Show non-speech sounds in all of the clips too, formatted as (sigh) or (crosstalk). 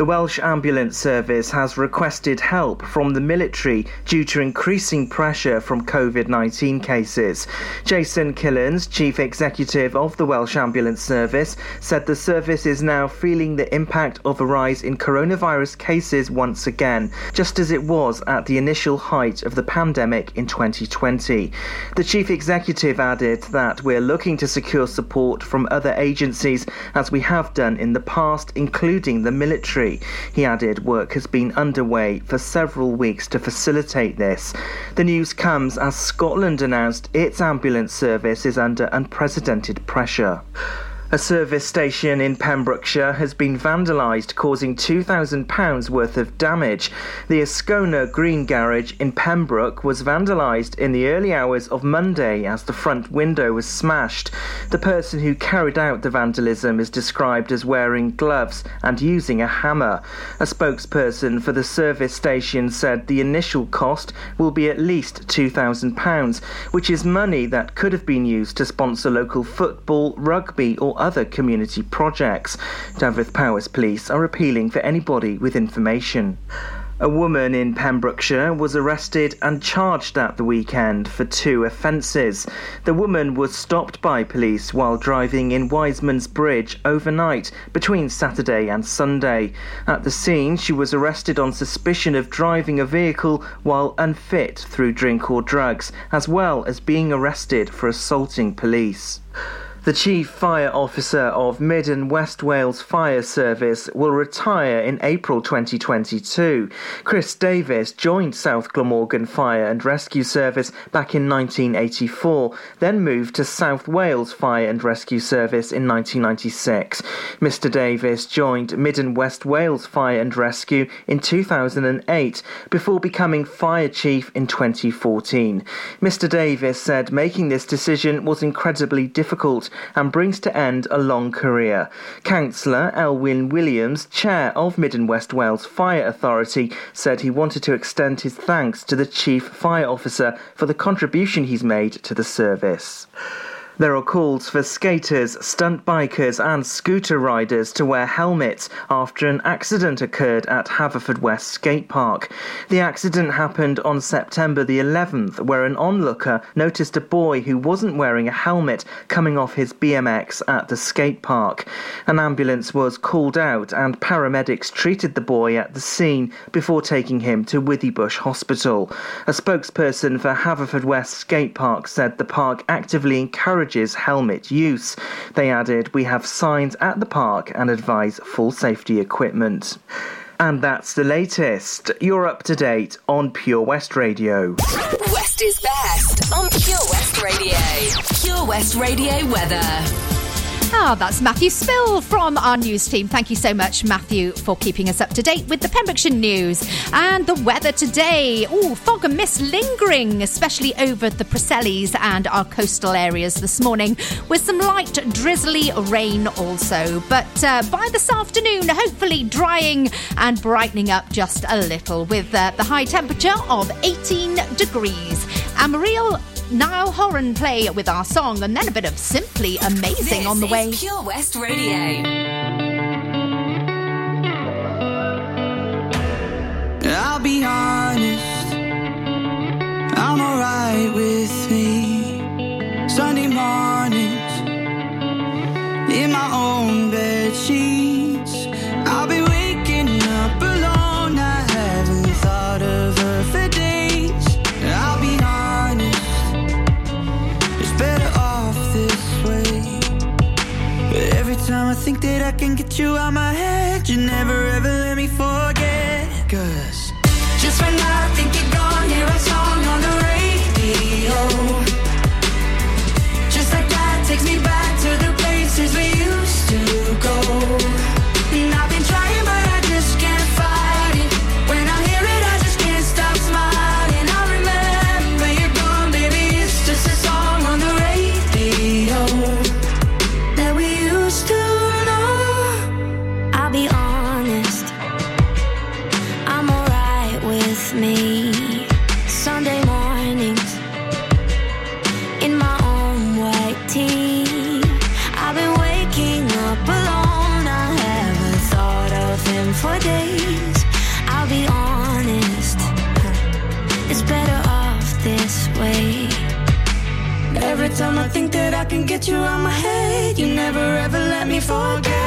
The Welsh Ambulance Service has requested help from the military due to increasing pressure from COVID 19 cases. Jason Killens, Chief Executive of the Welsh Ambulance Service, said the service is now feeling the impact of a rise in coronavirus cases once again, just as it was at the initial height of the pandemic in 2020. The Chief Executive added that we're looking to secure support from other agencies as we have done in the past, including the military. He added work has been underway for several weeks to facilitate this. The news comes as Scotland announced its ambulance service is under unprecedented pressure. A service station in Pembrokeshire has been vandalised, causing £2,000 worth of damage. The Ascona Green Garage in Pembroke was vandalised in the early hours of Monday as the front window was smashed. The person who carried out the vandalism is described as wearing gloves and using a hammer. A spokesperson for the service station said the initial cost will be at least £2,000, which is money that could have been used to sponsor local football, rugby, or other community projects. Dyfed Powys Police are appealing for anybody with information. A woman in Pembrokeshire was arrested and charged at the weekend for two offences. The woman was stopped by police while driving in Wiseman's Bridge overnight between Saturday and Sunday. At the scene, she was arrested on suspicion of driving a vehicle while unfit through drink or drugs, as well as being arrested for assaulting police. The Chief Fire Officer of Mid and West Wales Fire Service will retire in April 2022. Chris Davies joined South Glamorgan Fire and Rescue Service back in 1984, then moved to South Wales Fire and Rescue Service in 1996. Mr Davies joined Mid and West Wales Fire and Rescue in 2008 before becoming Fire Chief in 2014. Mr Davies said making this decision was incredibly difficult and brings to end a long career. Councillor Elwyn Williams, chair of Mid and West Wales Fire Authority, said he wanted to extend his thanks to the Chief Fire Officer for the contribution he's made to the service. There are calls for skaters, stunt bikers, and scooter riders to wear helmets after an accident occurred at Haverfordwest Skate Park. The accident happened on September the 11th, where an onlooker noticed a boy who wasn't wearing a helmet coming off his BMX at the skate park. An ambulance was called out, and paramedics treated the boy at the scene before taking him to Withybush Hospital. A spokesperson for Haverfordwest Skate Park said the park actively encouraged encourages helmet use. They added, We have signs at the park and advise full safety equipment. And that's the latest. You're up to date on Pure West Radio. West is best on Pure West Radio. Pure West Radio weather. Ah, that's Matthew Spill from our news team. Thank you so much, Matthew, for keeping us up to date with the Pembrokeshire news. And the weather today. Oh, fog and mist lingering, especially over the Preseli's and our coastal areas this morning, with some light drizzly rain also. But uh, by this afternoon, hopefully drying and brightening up just a little with uh, the high temperature of 18 degrees. Amarillo now Horan play with our song and then a bit of Simply Amazing this on the way. Pure West Radio. I'll be honest, I'm alright with me. Sunday mornings, in my own bed sheets, that I can get you out my head, you never ever can get you out my head. You never ever let me forget.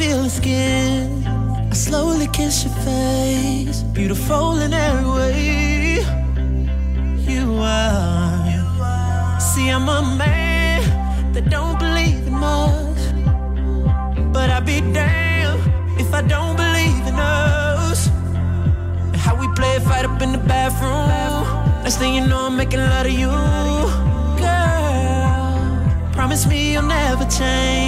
feel the skin. I slowly kiss your face, beautiful in every way. You are. See, I'm a man that don't believe in much, but I'd be damned if I don't believe in us. How we play a fight up in the bathroom. Next thing you know, I'm making love of you, girl. Promise me you'll never change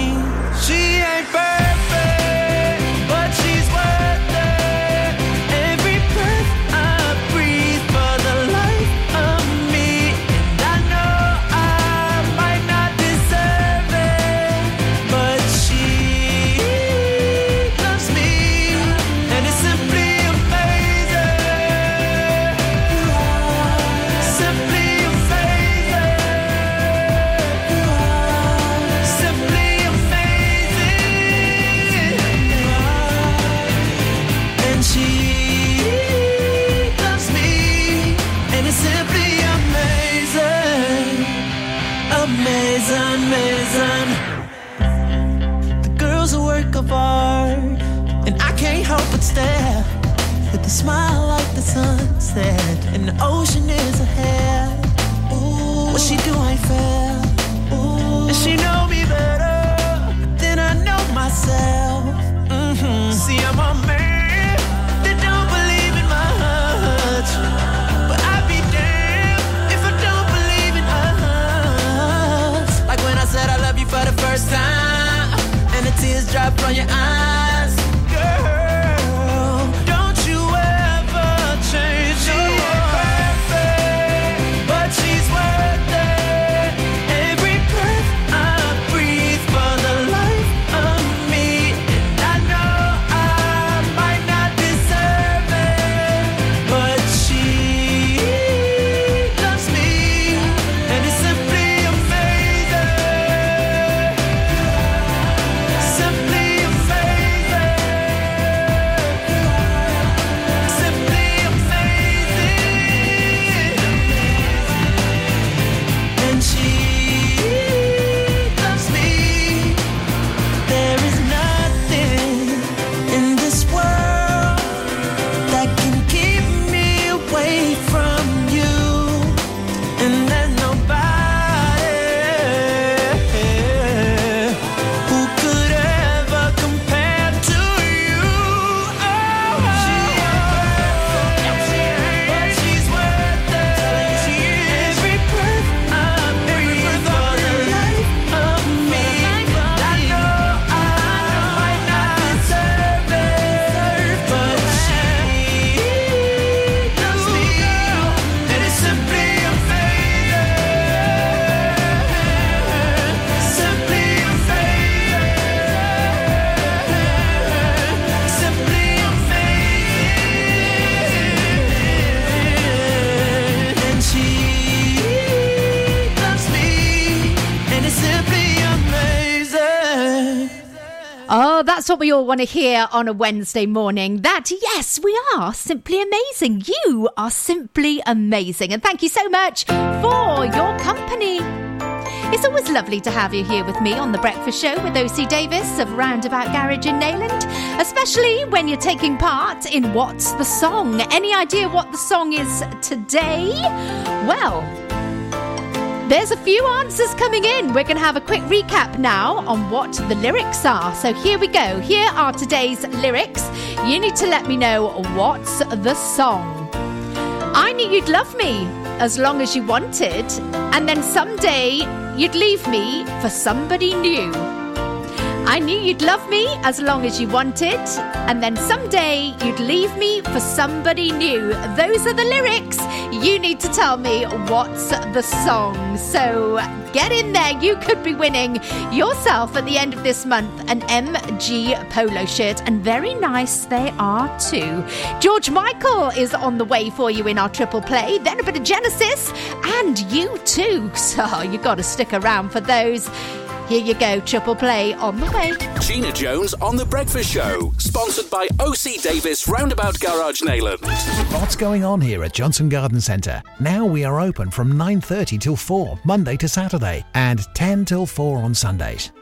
all want to hear on a Wednesday morning. That, yes, we are simply amazing. You are simply amazing. And thank you so much for your company. It's always lovely to have you here with me on The Breakfast Show with OC Davis of Roundabout Garage in Neyland, especially when you're taking part in What's the Song. Any idea what the song is today? Well, there's a few answers coming in. We're going to have a quick recap now on what the lyrics are. So here we go. Here are today's lyrics. You need to let me know what's the song. I knew you'd love me as long as you wanted, and then someday you'd leave me for somebody new. I knew you'd love me as long as you wanted, and then someday you'd leave me for somebody new. Those are the lyrics. You need to tell me what's the song. So get in there. You could be winning yourself at the end of this month an MG polo shirt, and very nice they are too. George Michael is on the way for you in our triple play, then a bit of Genesis, and you too. (laughs) So you got to stick around for those. Here you go, triple play on the way. Gina Jones on The Breakfast Show, sponsored by OC Davis Roundabout Garage Neyland. What's going on here at Johnston Garden Centre? Now we are open from 9:30 till 4 Monday to Saturday and 10 till 4 on Sundays.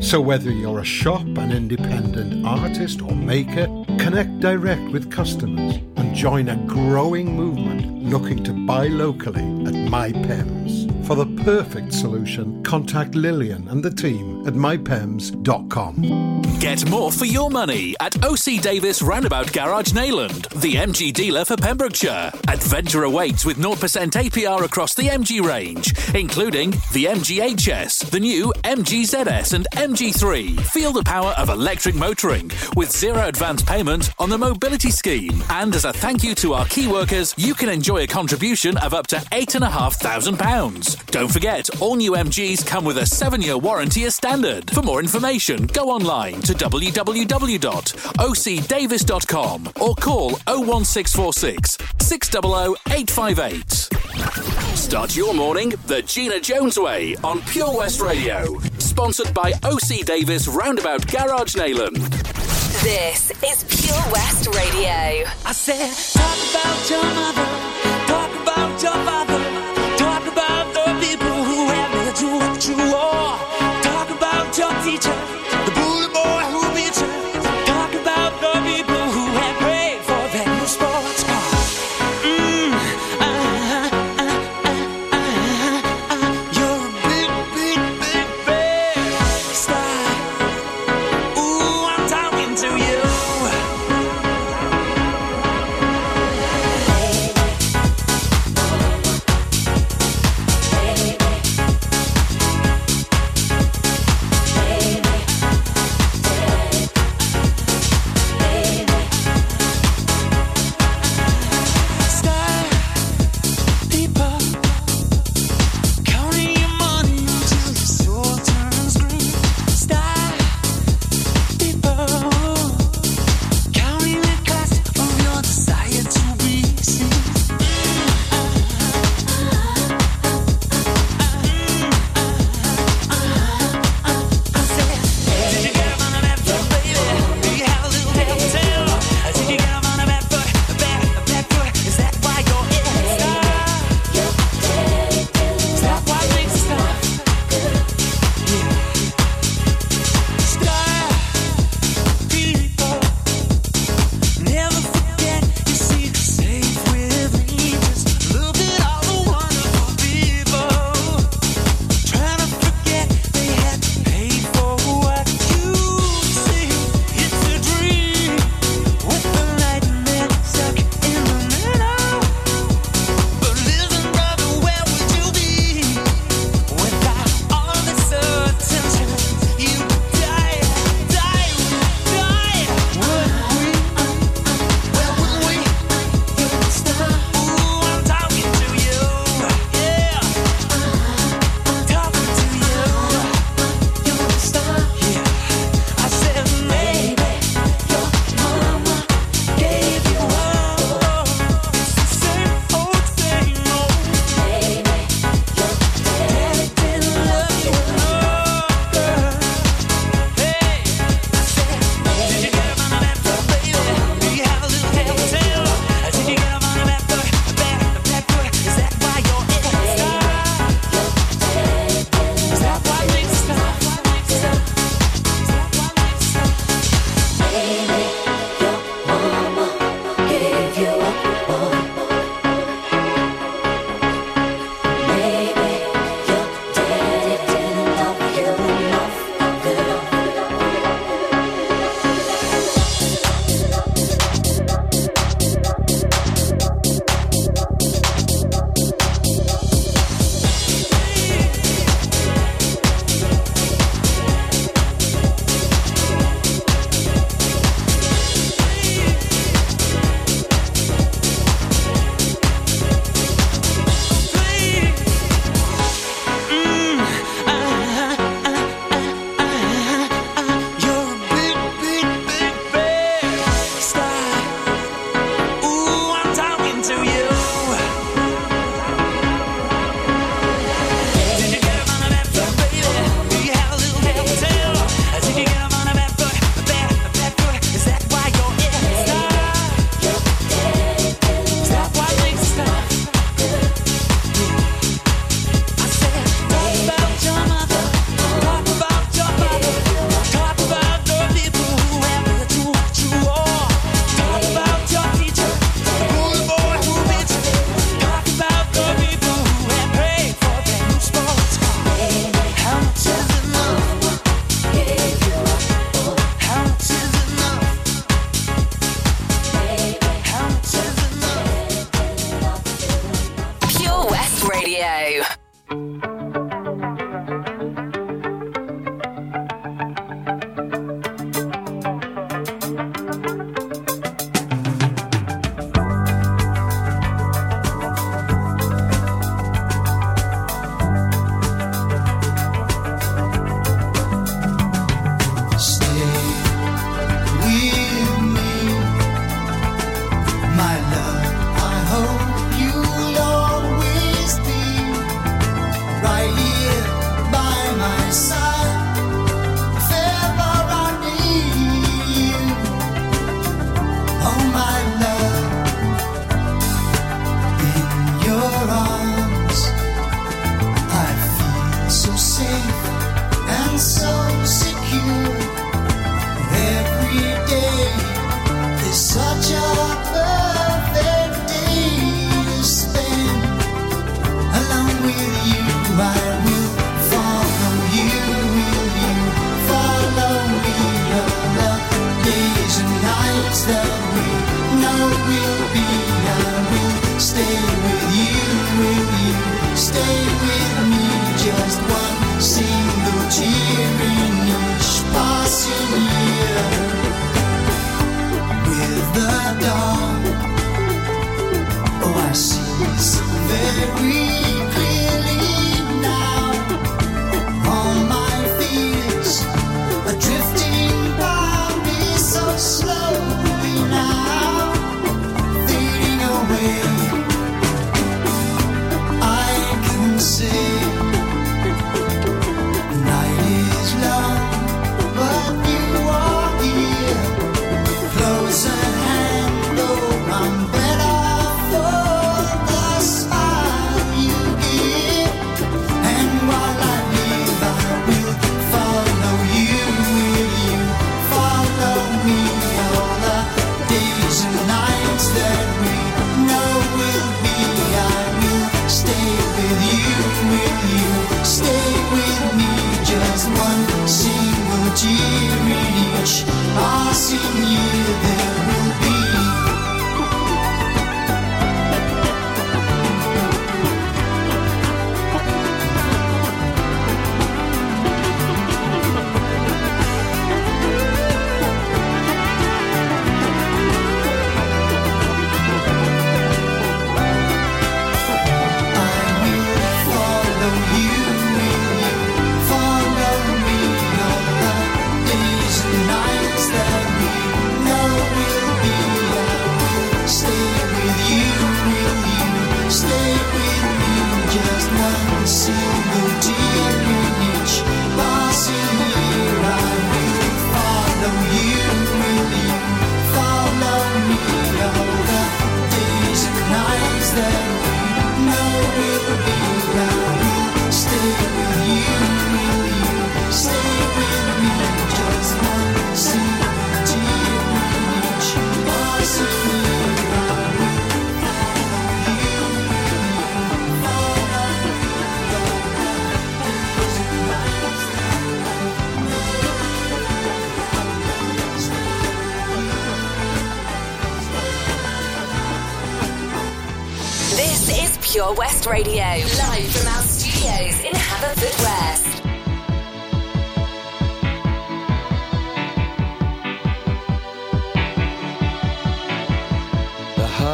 So, whether you're a shop, an independent artist, or maker, connect direct with customers and join a growing movement looking to buy locally at MyPems. For the perfect solution, contact Lillian and the team at mypems.com. Get more for your money at OC Davis Roundabout Garage Neyland, the MG dealer for Pembrokeshire. Adventure awaits with 0% APR across the MG range, including the MGHS, the new MGZS, and MG3. Feel the power of electric motoring with zero advance payment on the mobility scheme. And as a thank you to our key workers, you can enjoy a contribution of up to £8,500. Don't forget, all new MGs come with a seven year warranty as standard. For more information, go online to www.ocdavis.com or call 01646 600 858. Start your morning the Gina Jones way on Pure West Radio. Sponsored by OC Davis Roundabout Garage Neyland. This is Pure West Radio. I said, talk about your mother, talk about your father,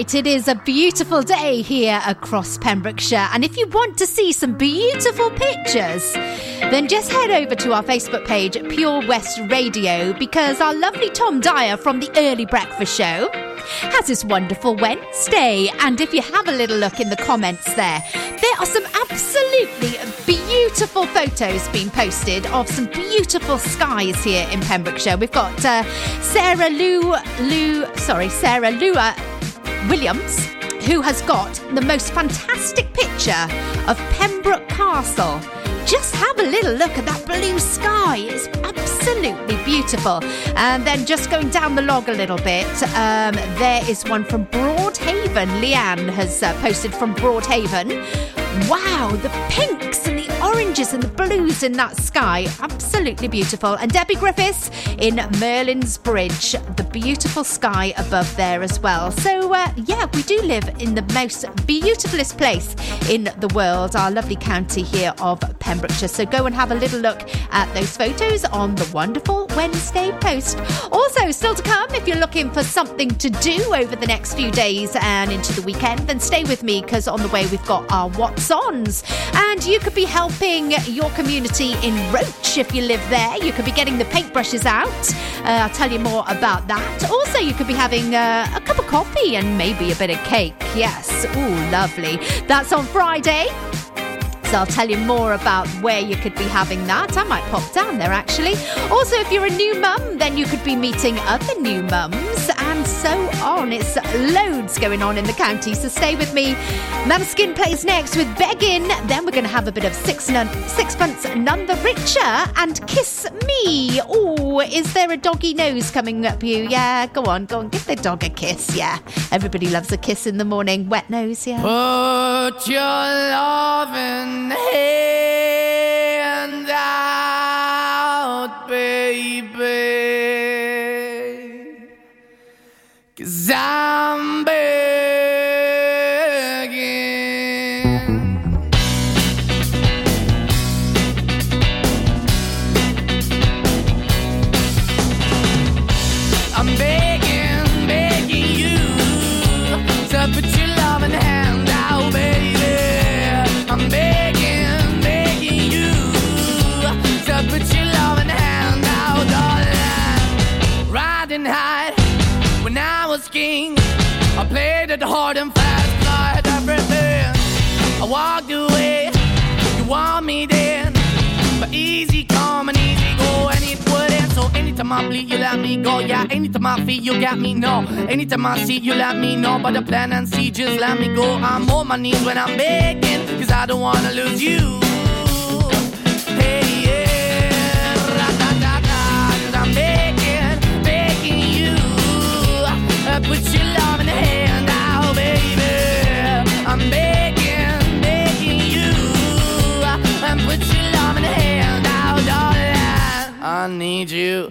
Right. It is a beautiful day here across Pembrokeshire. And if you want to see some beautiful pictures, then just head over to our Facebook page, Pure West Radio, because our lovely Tom Dyer from the Early Breakfast Show has this wonderful Wednesday. And if you have a little look in the comments there, there are some absolutely beautiful photos being posted of some beautiful skies here in Pembrokeshire. We've got uh, Sarah Lou, Lou, sorry, Sarah Lua Williams, who has got the most fantastic picture of Pembroke Castle. Just have a little look at that blue sky. It's absolutely beautiful. And then just going down the log a little bit, um, there is one from Broadhaven. Leanne has uh, posted from Broadhaven. Wow, the pinks oranges and the blues in that sky. Absolutely beautiful. And Debbie Griffiths in Merlin's Bridge. The beautiful sky above there as well. So, uh, yeah, we do live in the most beautifulest place in the world, our lovely county here of Pembrokeshire. So go and have a little look at those photos on the wonderful Wednesday Post. Also, still to come, if you're looking for something to do over the next few days and into the weekend, then stay with me because on the way we've got our What's Ons. And you could be helping your community in Roach if you live there. You could be getting the paintbrushes out. Uh, I'll tell you more about that. Also, you could be having uh, a cup of coffee and maybe a bit of cake. Yes. Ooh, lovely. That's on Friday. So I'll tell you more about where you could be having that. I might pop down there actually. Also, if you're a new mum, then you could be meeting other new mums and so on. It's loads going on in the county, so stay with me. Måneskin plays next with Beggin. Then we're going to have a bit of six nun, Sixpence None the Richer and Kiss Me. Oh, is there a doggy nose coming up you? Yeah, go on, go on, give the dog a kiss. Yeah, everybody loves a kiss in the morning. Wet nose, yeah. Oh, Put your loving hand I bleed, you let me go. Yeah, anytime I feel, you got me. No, anytime I see, you let me know. But the plan and see, just let me go. I'm on my knees when I'm begging, cause I don't wanna lose you. Hey, yeah, ra-da-da-da, cause I'm begging, begging you. Uh, Put your love in the hand out, baby. I'm begging, begging you. And put your love in the hand out, darling. I need you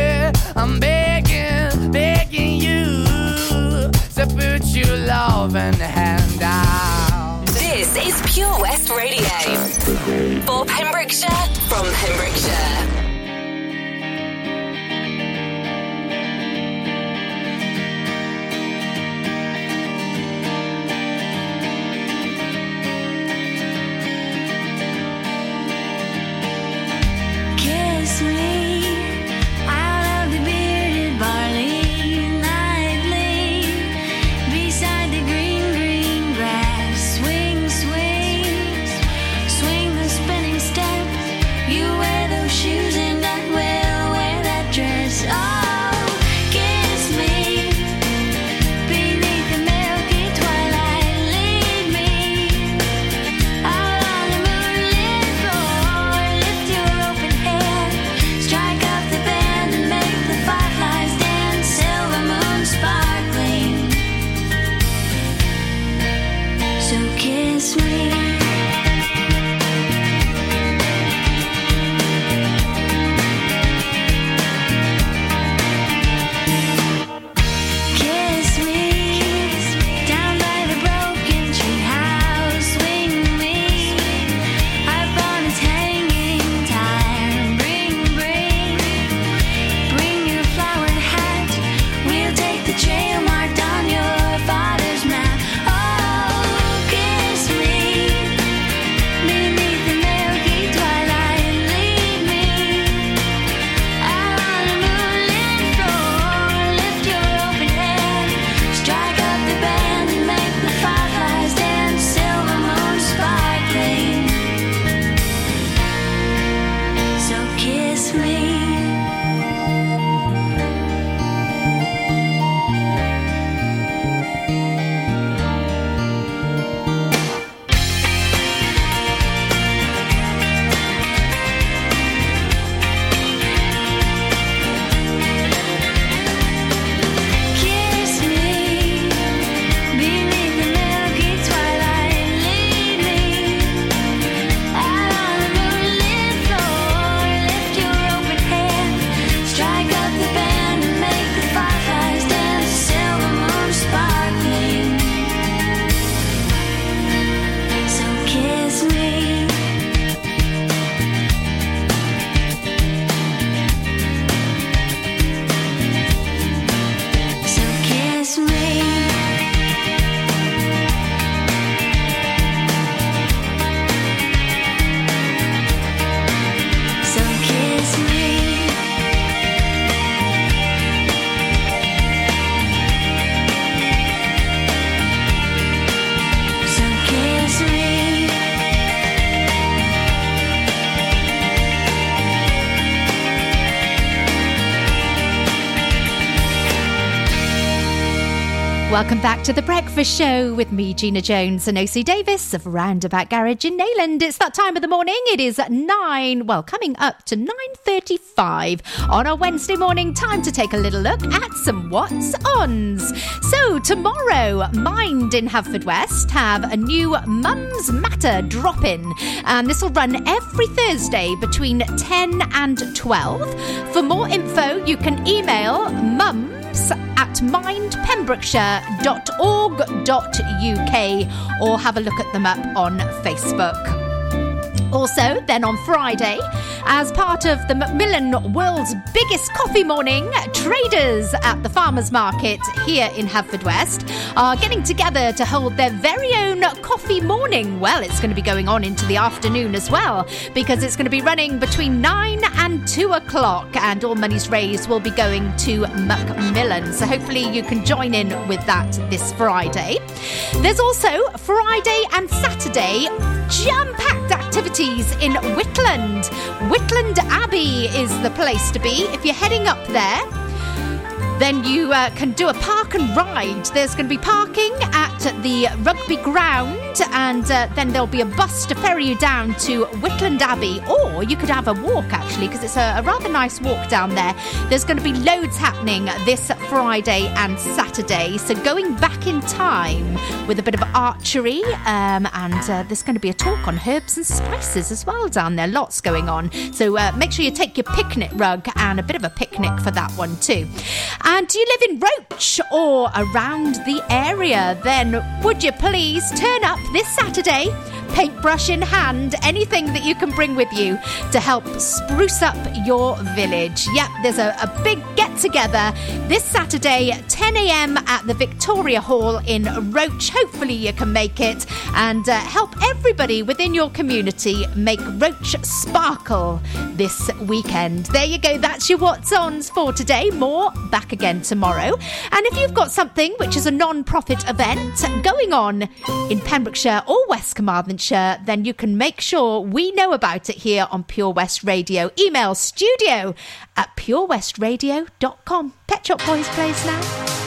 Put your loving hand out. This is Pure West Radio. For Pembrokeshire, from Pembrokeshire. Back to the Breakfast Show with me, Gina Jones, and OC Davies of Roundabout Garage in Neyland. It's that time of the morning. It is at nine, well, coming up to nine thirty-five on a Wednesday morning. Time to take a little look at some what's ons. So tomorrow, Mind in Haverfordwest have a new Mums Matter drop-in, and this will run every Thursday between ten and twelve. For more info, you can email mums at mindpembrokeshire.org.uk or have a look at them up on Facebook. Also, then on Friday, as part of the Macmillan World's biggest coffee morning, traders at the farmers market here in Haverfordwest are getting together to hold their very own coffee morning. Well, it's going to be going on into the afternoon as well because it's going to be running between 9 and 2 o'clock, and all monies raised will be going to Macmillan. So hopefully you can join in with that this Friday. There's also Friday and Saturday jam packed activities in Whitland. Whitland Abbey is the place to be. If you're heading up there, then you uh, can do a park and ride. There's going to be parking at the rugby ground, and uh, then there'll be a bus to ferry you down to Whitland Abbey, or you could have a walk actually, because it's a, a rather nice walk down there. There's going to be loads happening this Friday and Saturday, so going back in time with a bit of archery, um, and uh, there's going to be a talk on herbs and spices as well down there. Lots going on, so uh, make sure you take your picnic rug and a bit of a picnic for that one too. And do you live in Roch or around the area? Then would you please turn up this Saturday? Paintbrush in hand, anything that you can bring with you to help spruce up your village. Yep, there's a, a big get together this Saturday, 10 a.m. at the Victoria Hall in Roch. Hopefully, you can make it and uh, help everybody within your community make Roch sparkle this weekend. There you go, that's your What's Ons for today. More back again tomorrow. And if you've got something which is a non profit event going on in Pembrokeshire or West Carmarthenshire, then you can make sure we know about it here on Pure West Radio. Email studio at purewestradio.com. Pet Shop Boys plays now.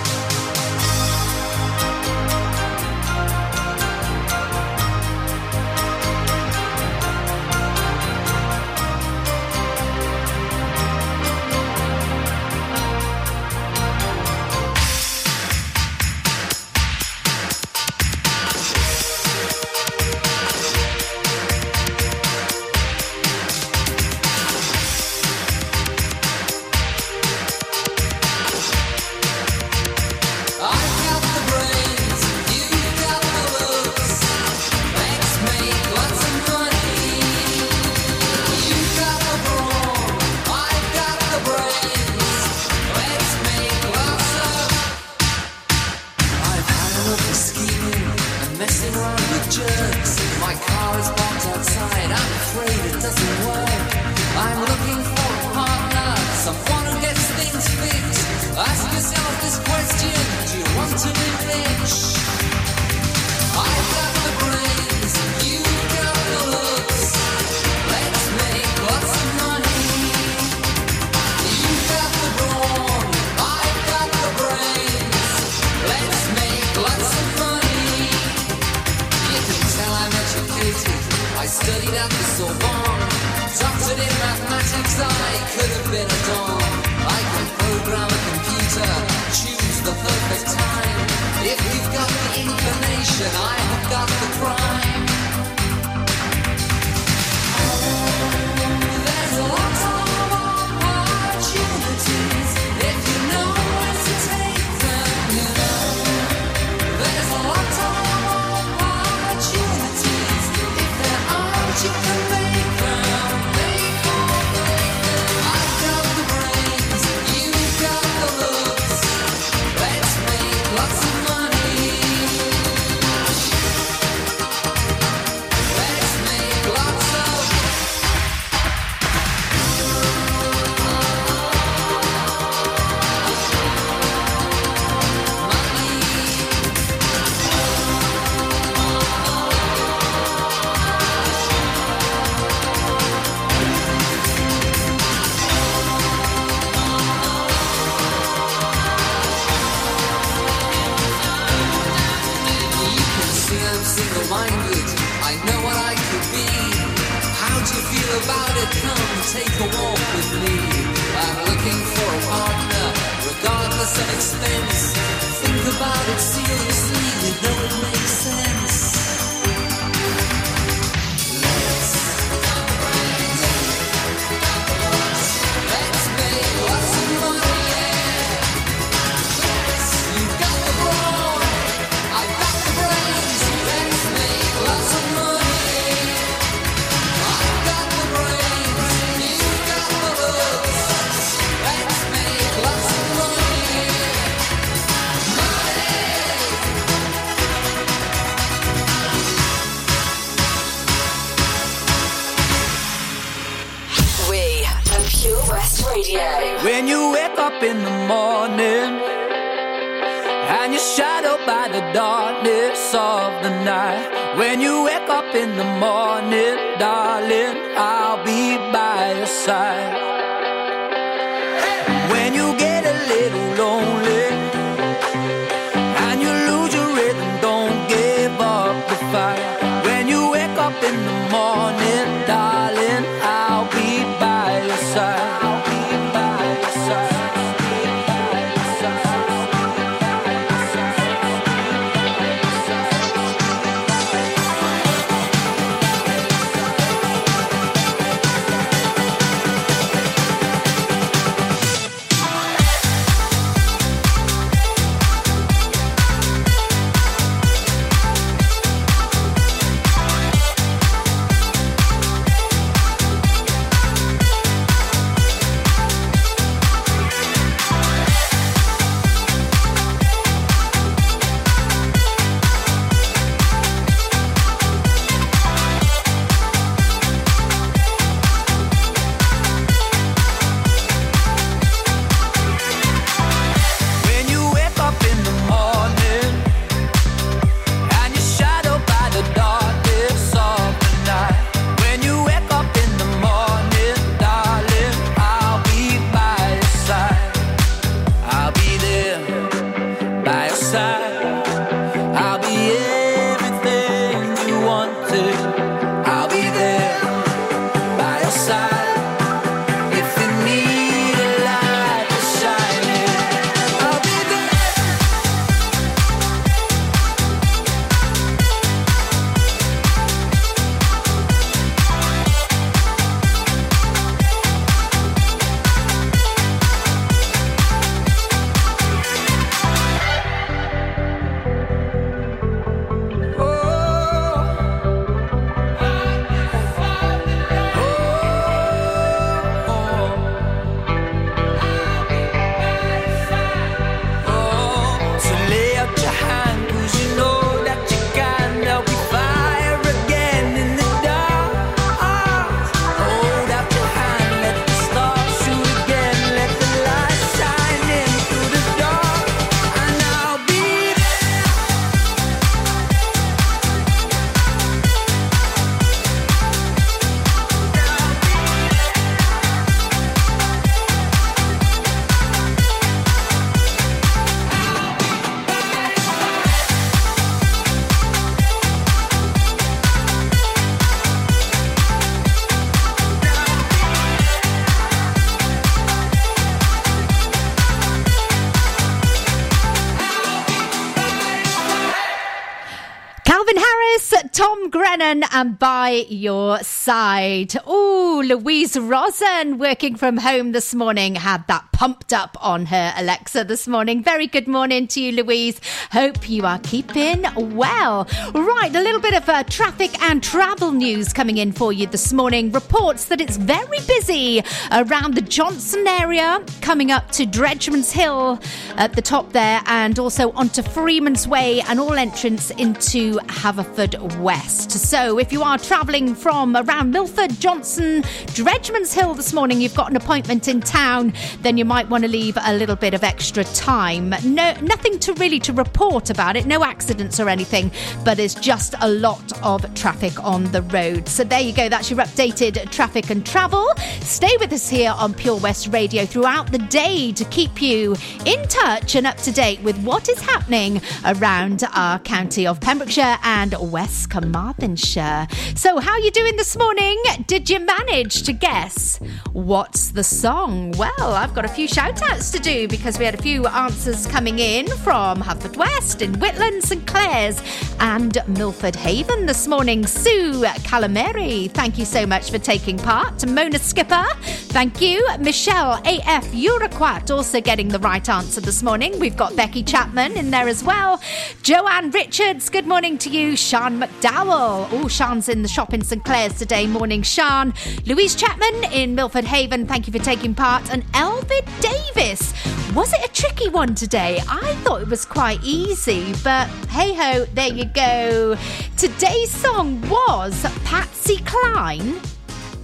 And by your side. Oh, Louise Rosen, working from home this morning, had that pumped up on her Alexa this morning. Very good morning to you, Louise. Hope you are keeping well. Right, a little bit of uh, traffic and travel news coming in for you this morning. Reports that it's very busy around the Johnston area, coming up to Dredgeman's Hill at the top there, and also onto Freeman's Way and all entrance into Haverford West. So if you are travelling from around Milford, Johnston, Dredgeman's Hill this morning, you've got an appointment in town, then you might want to leave a little bit of extra time. No, nothing to really to report about it, no accidents or anything, but it's just a lot of traffic on the road. So there you go, that's your updated traffic and travel. Stay with us here on Pure West Radio throughout the day to keep you in touch and up to date with what is happening around our county of Pembrokeshire and West Carmarthenshire. So, how are you doing this morning? Did you manage to guess what's the song? Well, I've got a few shout outs to do because we had a few answers coming in from Hufford West in Whitland, St Clears, and Milford Haven this morning. Sue Calamari, thank you so much for taking part. Mona Skipper, thank you. Michelle AF Uraquat also getting the right answer this morning. We've got Becky Chapman in there as well. Joanne Richards, good morning to you. Sean McDowell. Oh, Sean's in the shop in St Clears today. Morning, Sean. Louise Chapman in Milford Haven, thank you for taking part. And Elvid Davis. Was it a tricky one today? I thought it was quite easy, but hey ho, there you go. Today's song was Patsy Cline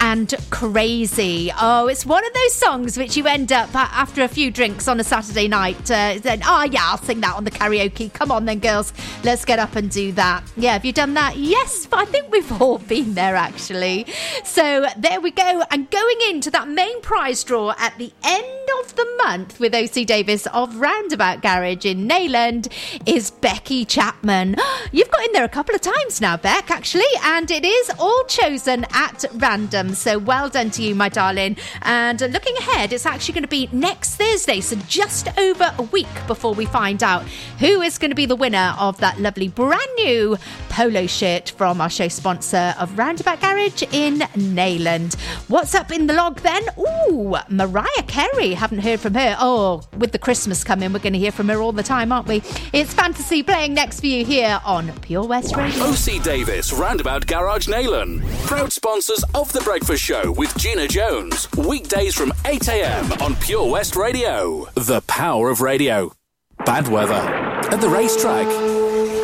and crazy. Oh, it's one of those songs which you end up after a few drinks on a Saturday night. Uh, then, oh yeah, I'll sing that on the karaoke. Come on then, girls, let's get up and do that. Yeah, have you done that? Yes, but I think we've all (laughs) been there actually. So there we go. And going into that main prize draw at the end of the month with OC Davies of Roundabout Garage in Neyland is Becky Chapman. (gasps) You've got in there a couple of times now, Beck, actually, and it is all chosen at random. Um, so well done to you, my darling. And looking ahead, it's actually going to be next Thursday, so just over a week before we find out who is going to be the winner of that lovely brand new polo shirt from our show sponsor of Roundabout Garage in Neyland. What's up in the log then? Ooh, Mariah Carey. Haven't heard from her. Oh, with the Christmas coming, we're going to hear from her all the time, aren't we? It's Fantasy playing next for you here on Pure West Radio. OC Davies Roundabout Garage Neyland. Proud sponsors of The Breakfast Show with Gina Jones. Weekdays from 8am on Pure West Radio. The power of radio. Bad weather. At the racetrack.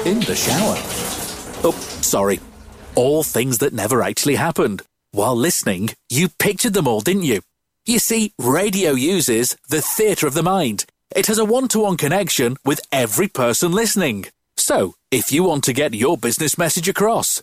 In the shower. Oh, sorry. All things that never actually happened. While listening, you pictured them all, didn't you? You see, radio uses the theatre of the mind. It has a one to one connection with every person listening. So, if you want to get your business message across,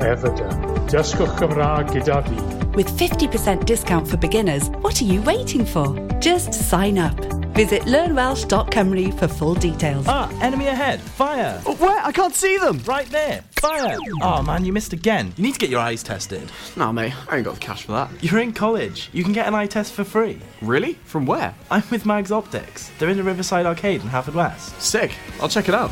ever done. Dysgwch Cymraeg gyda fi. With 50% discount for beginners, what are you waiting for? Just sign up. Visit learnwelsh.cymru for full details. Ah, enemy ahead. Fire. Oh, where? I can't see them. Right there. Fire. Oh, man, you missed again. You need to get your eyes tested. Nah, mate, I ain't got the cash for that. You're in college. You can get an eye test for free. Really? From where? I'm with Mags Optics. They're in the Riverside Arcade in Haverfordwest. Sick. I'll check it out.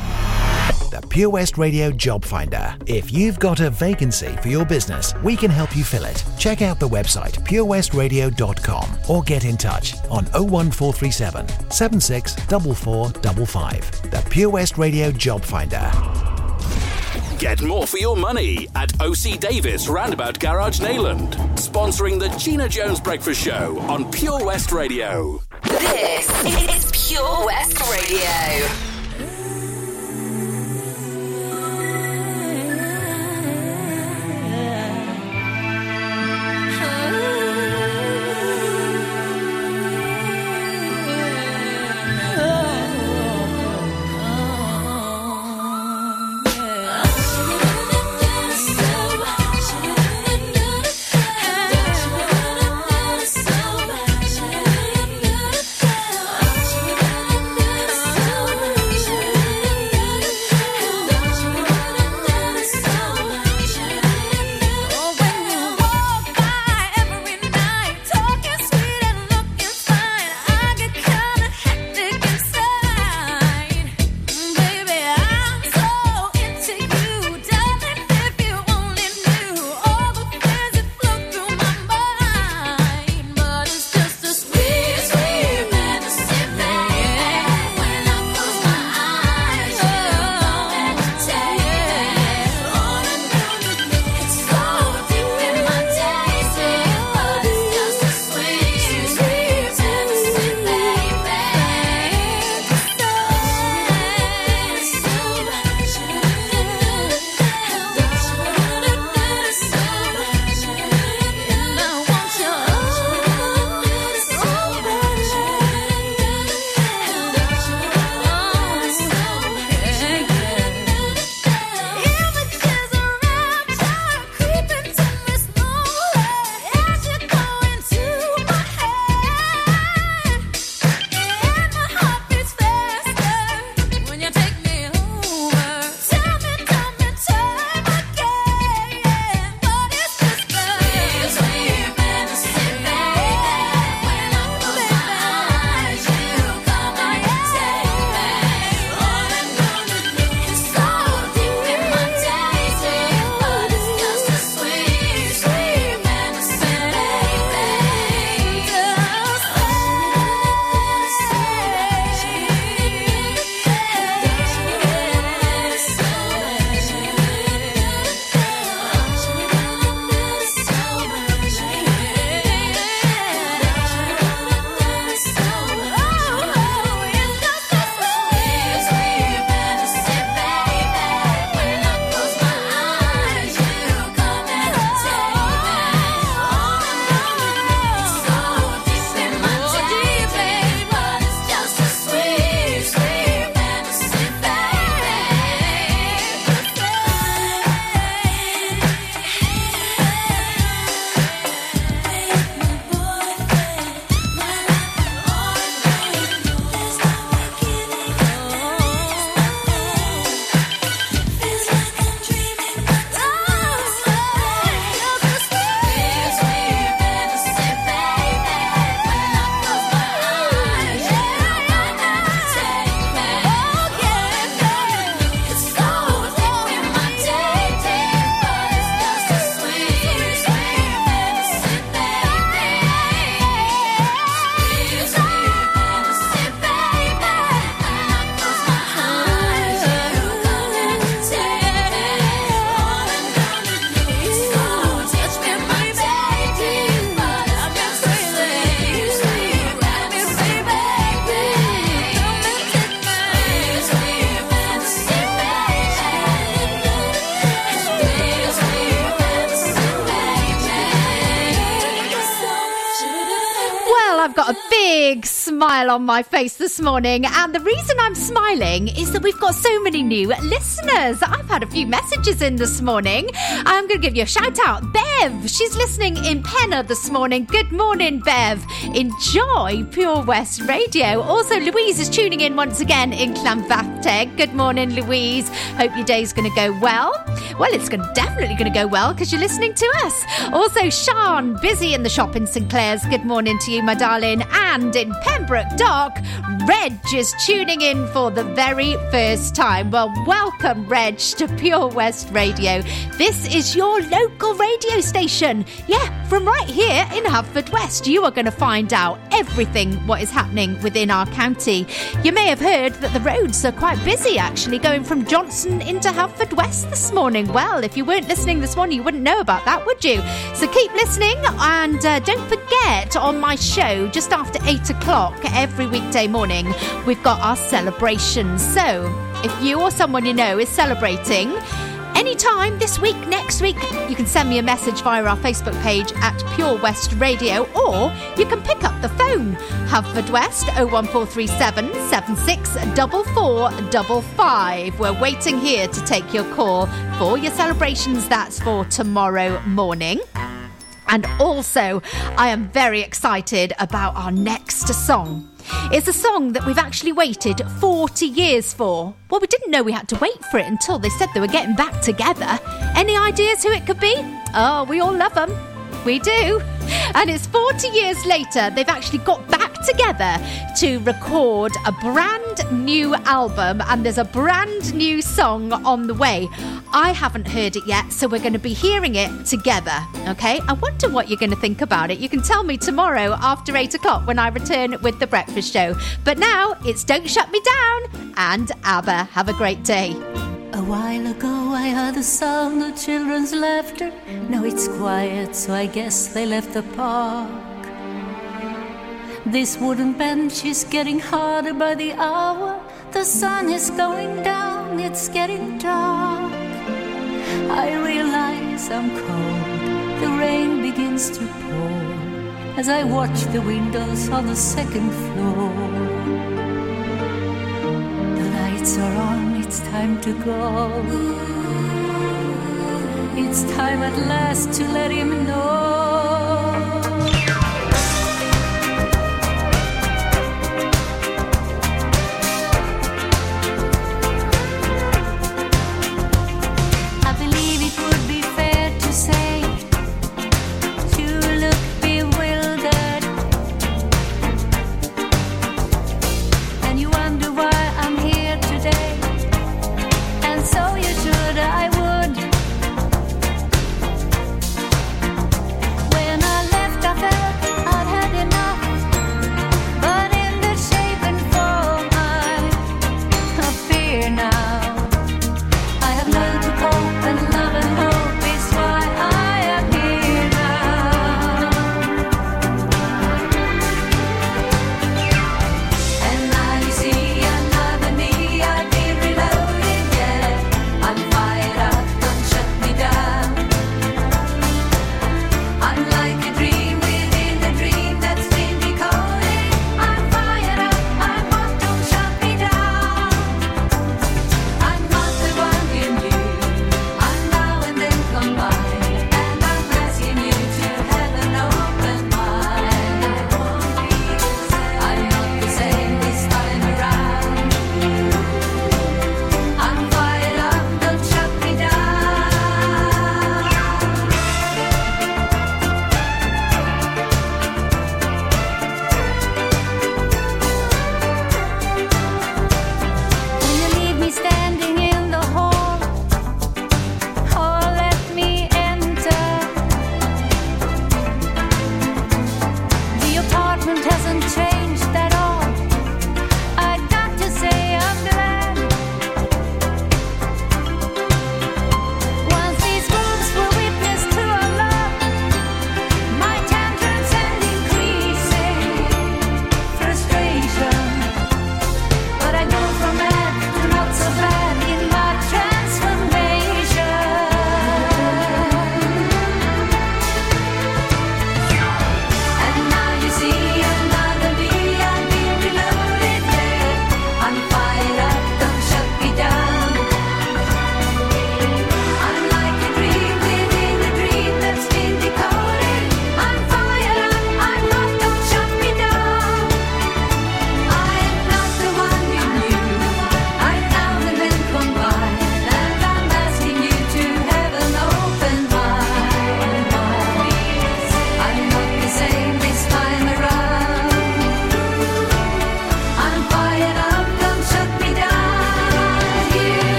The Pure West Radio Job Finder. If you've got a vacancy for your business, we can help you fill it. Check out the website purewestradio.com or get in touch on 01437 764455. The Pure West Radio Job Finder. Get more for your money at OC Davies Roundabout Garage Neyland, Sponsoring the Gina Jones Breakfast Show on Pure West Radio. This is Pure West Radio. On my face this morning, and the reason I'm smiling is that we've got so many new listeners. I've had a few messages in this morning. I'm going to give you a shout out. Bev, she's listening in Penna this morning. Good morning, Bev. Enjoy Pure West Radio. Also, Louise is tuning in once again in Clonfateg. Good morning, Louise. Hope your day's going to go well. Well, it's definitely going to go well because you're listening to us. Also, Sean, busy in the shop in St Clears. Good morning to you, my darling. And in Pembroke Dock, Reg is tuning in for the very first time. Well, welcome, Reg, to Pure West Radio. This is your local radio station. Yeah, from right here in Hufford West, you are going to find out everything what is happening within our county. You may have heard that the roads are quite busy actually going from Johnston into Hufford West this morning. Well, if you weren't listening this morning, you wouldn't know about that, would you? So keep listening and uh, don't forget on my show just after 8 o'clock every weekday morning, we've got our celebrations. So if you or someone you know is celebrating, anytime this week, next week, you can send me a message via our Facebook page at Pure West Radio or you can pick up the phone. West 01437 764455. We're waiting here to take your call for your celebrations. That's for tomorrow morning. And also, I am very excited about our next song. It's a song that we've actually waited 40 years for. Well, we didn't know we had to wait for it until they said they were getting back together. Any ideas who it could be? Oh, we all love them. We do. And it's 40 years later, they've actually got back together to record a brand new album, and there's a brand new song on the way. I haven't heard it yet, so we're going to be hearing it together. Okay? I wonder what you're going to think about it. You can tell me tomorrow after 8 o'clock when I return with the breakfast show. But now it's Don't Shut Me Down and ABBA. Have a great day. A while ago I heard the sound of children's laughter. Now it's quiet, so I guess they left the park. This wooden bench is getting harder by the hour. The sun is going down, it's getting dark. I realize I'm cold, the rain begins to pour as I watch the windows on the second floor. Lights are on, it's time to go. It's time at last to let him know.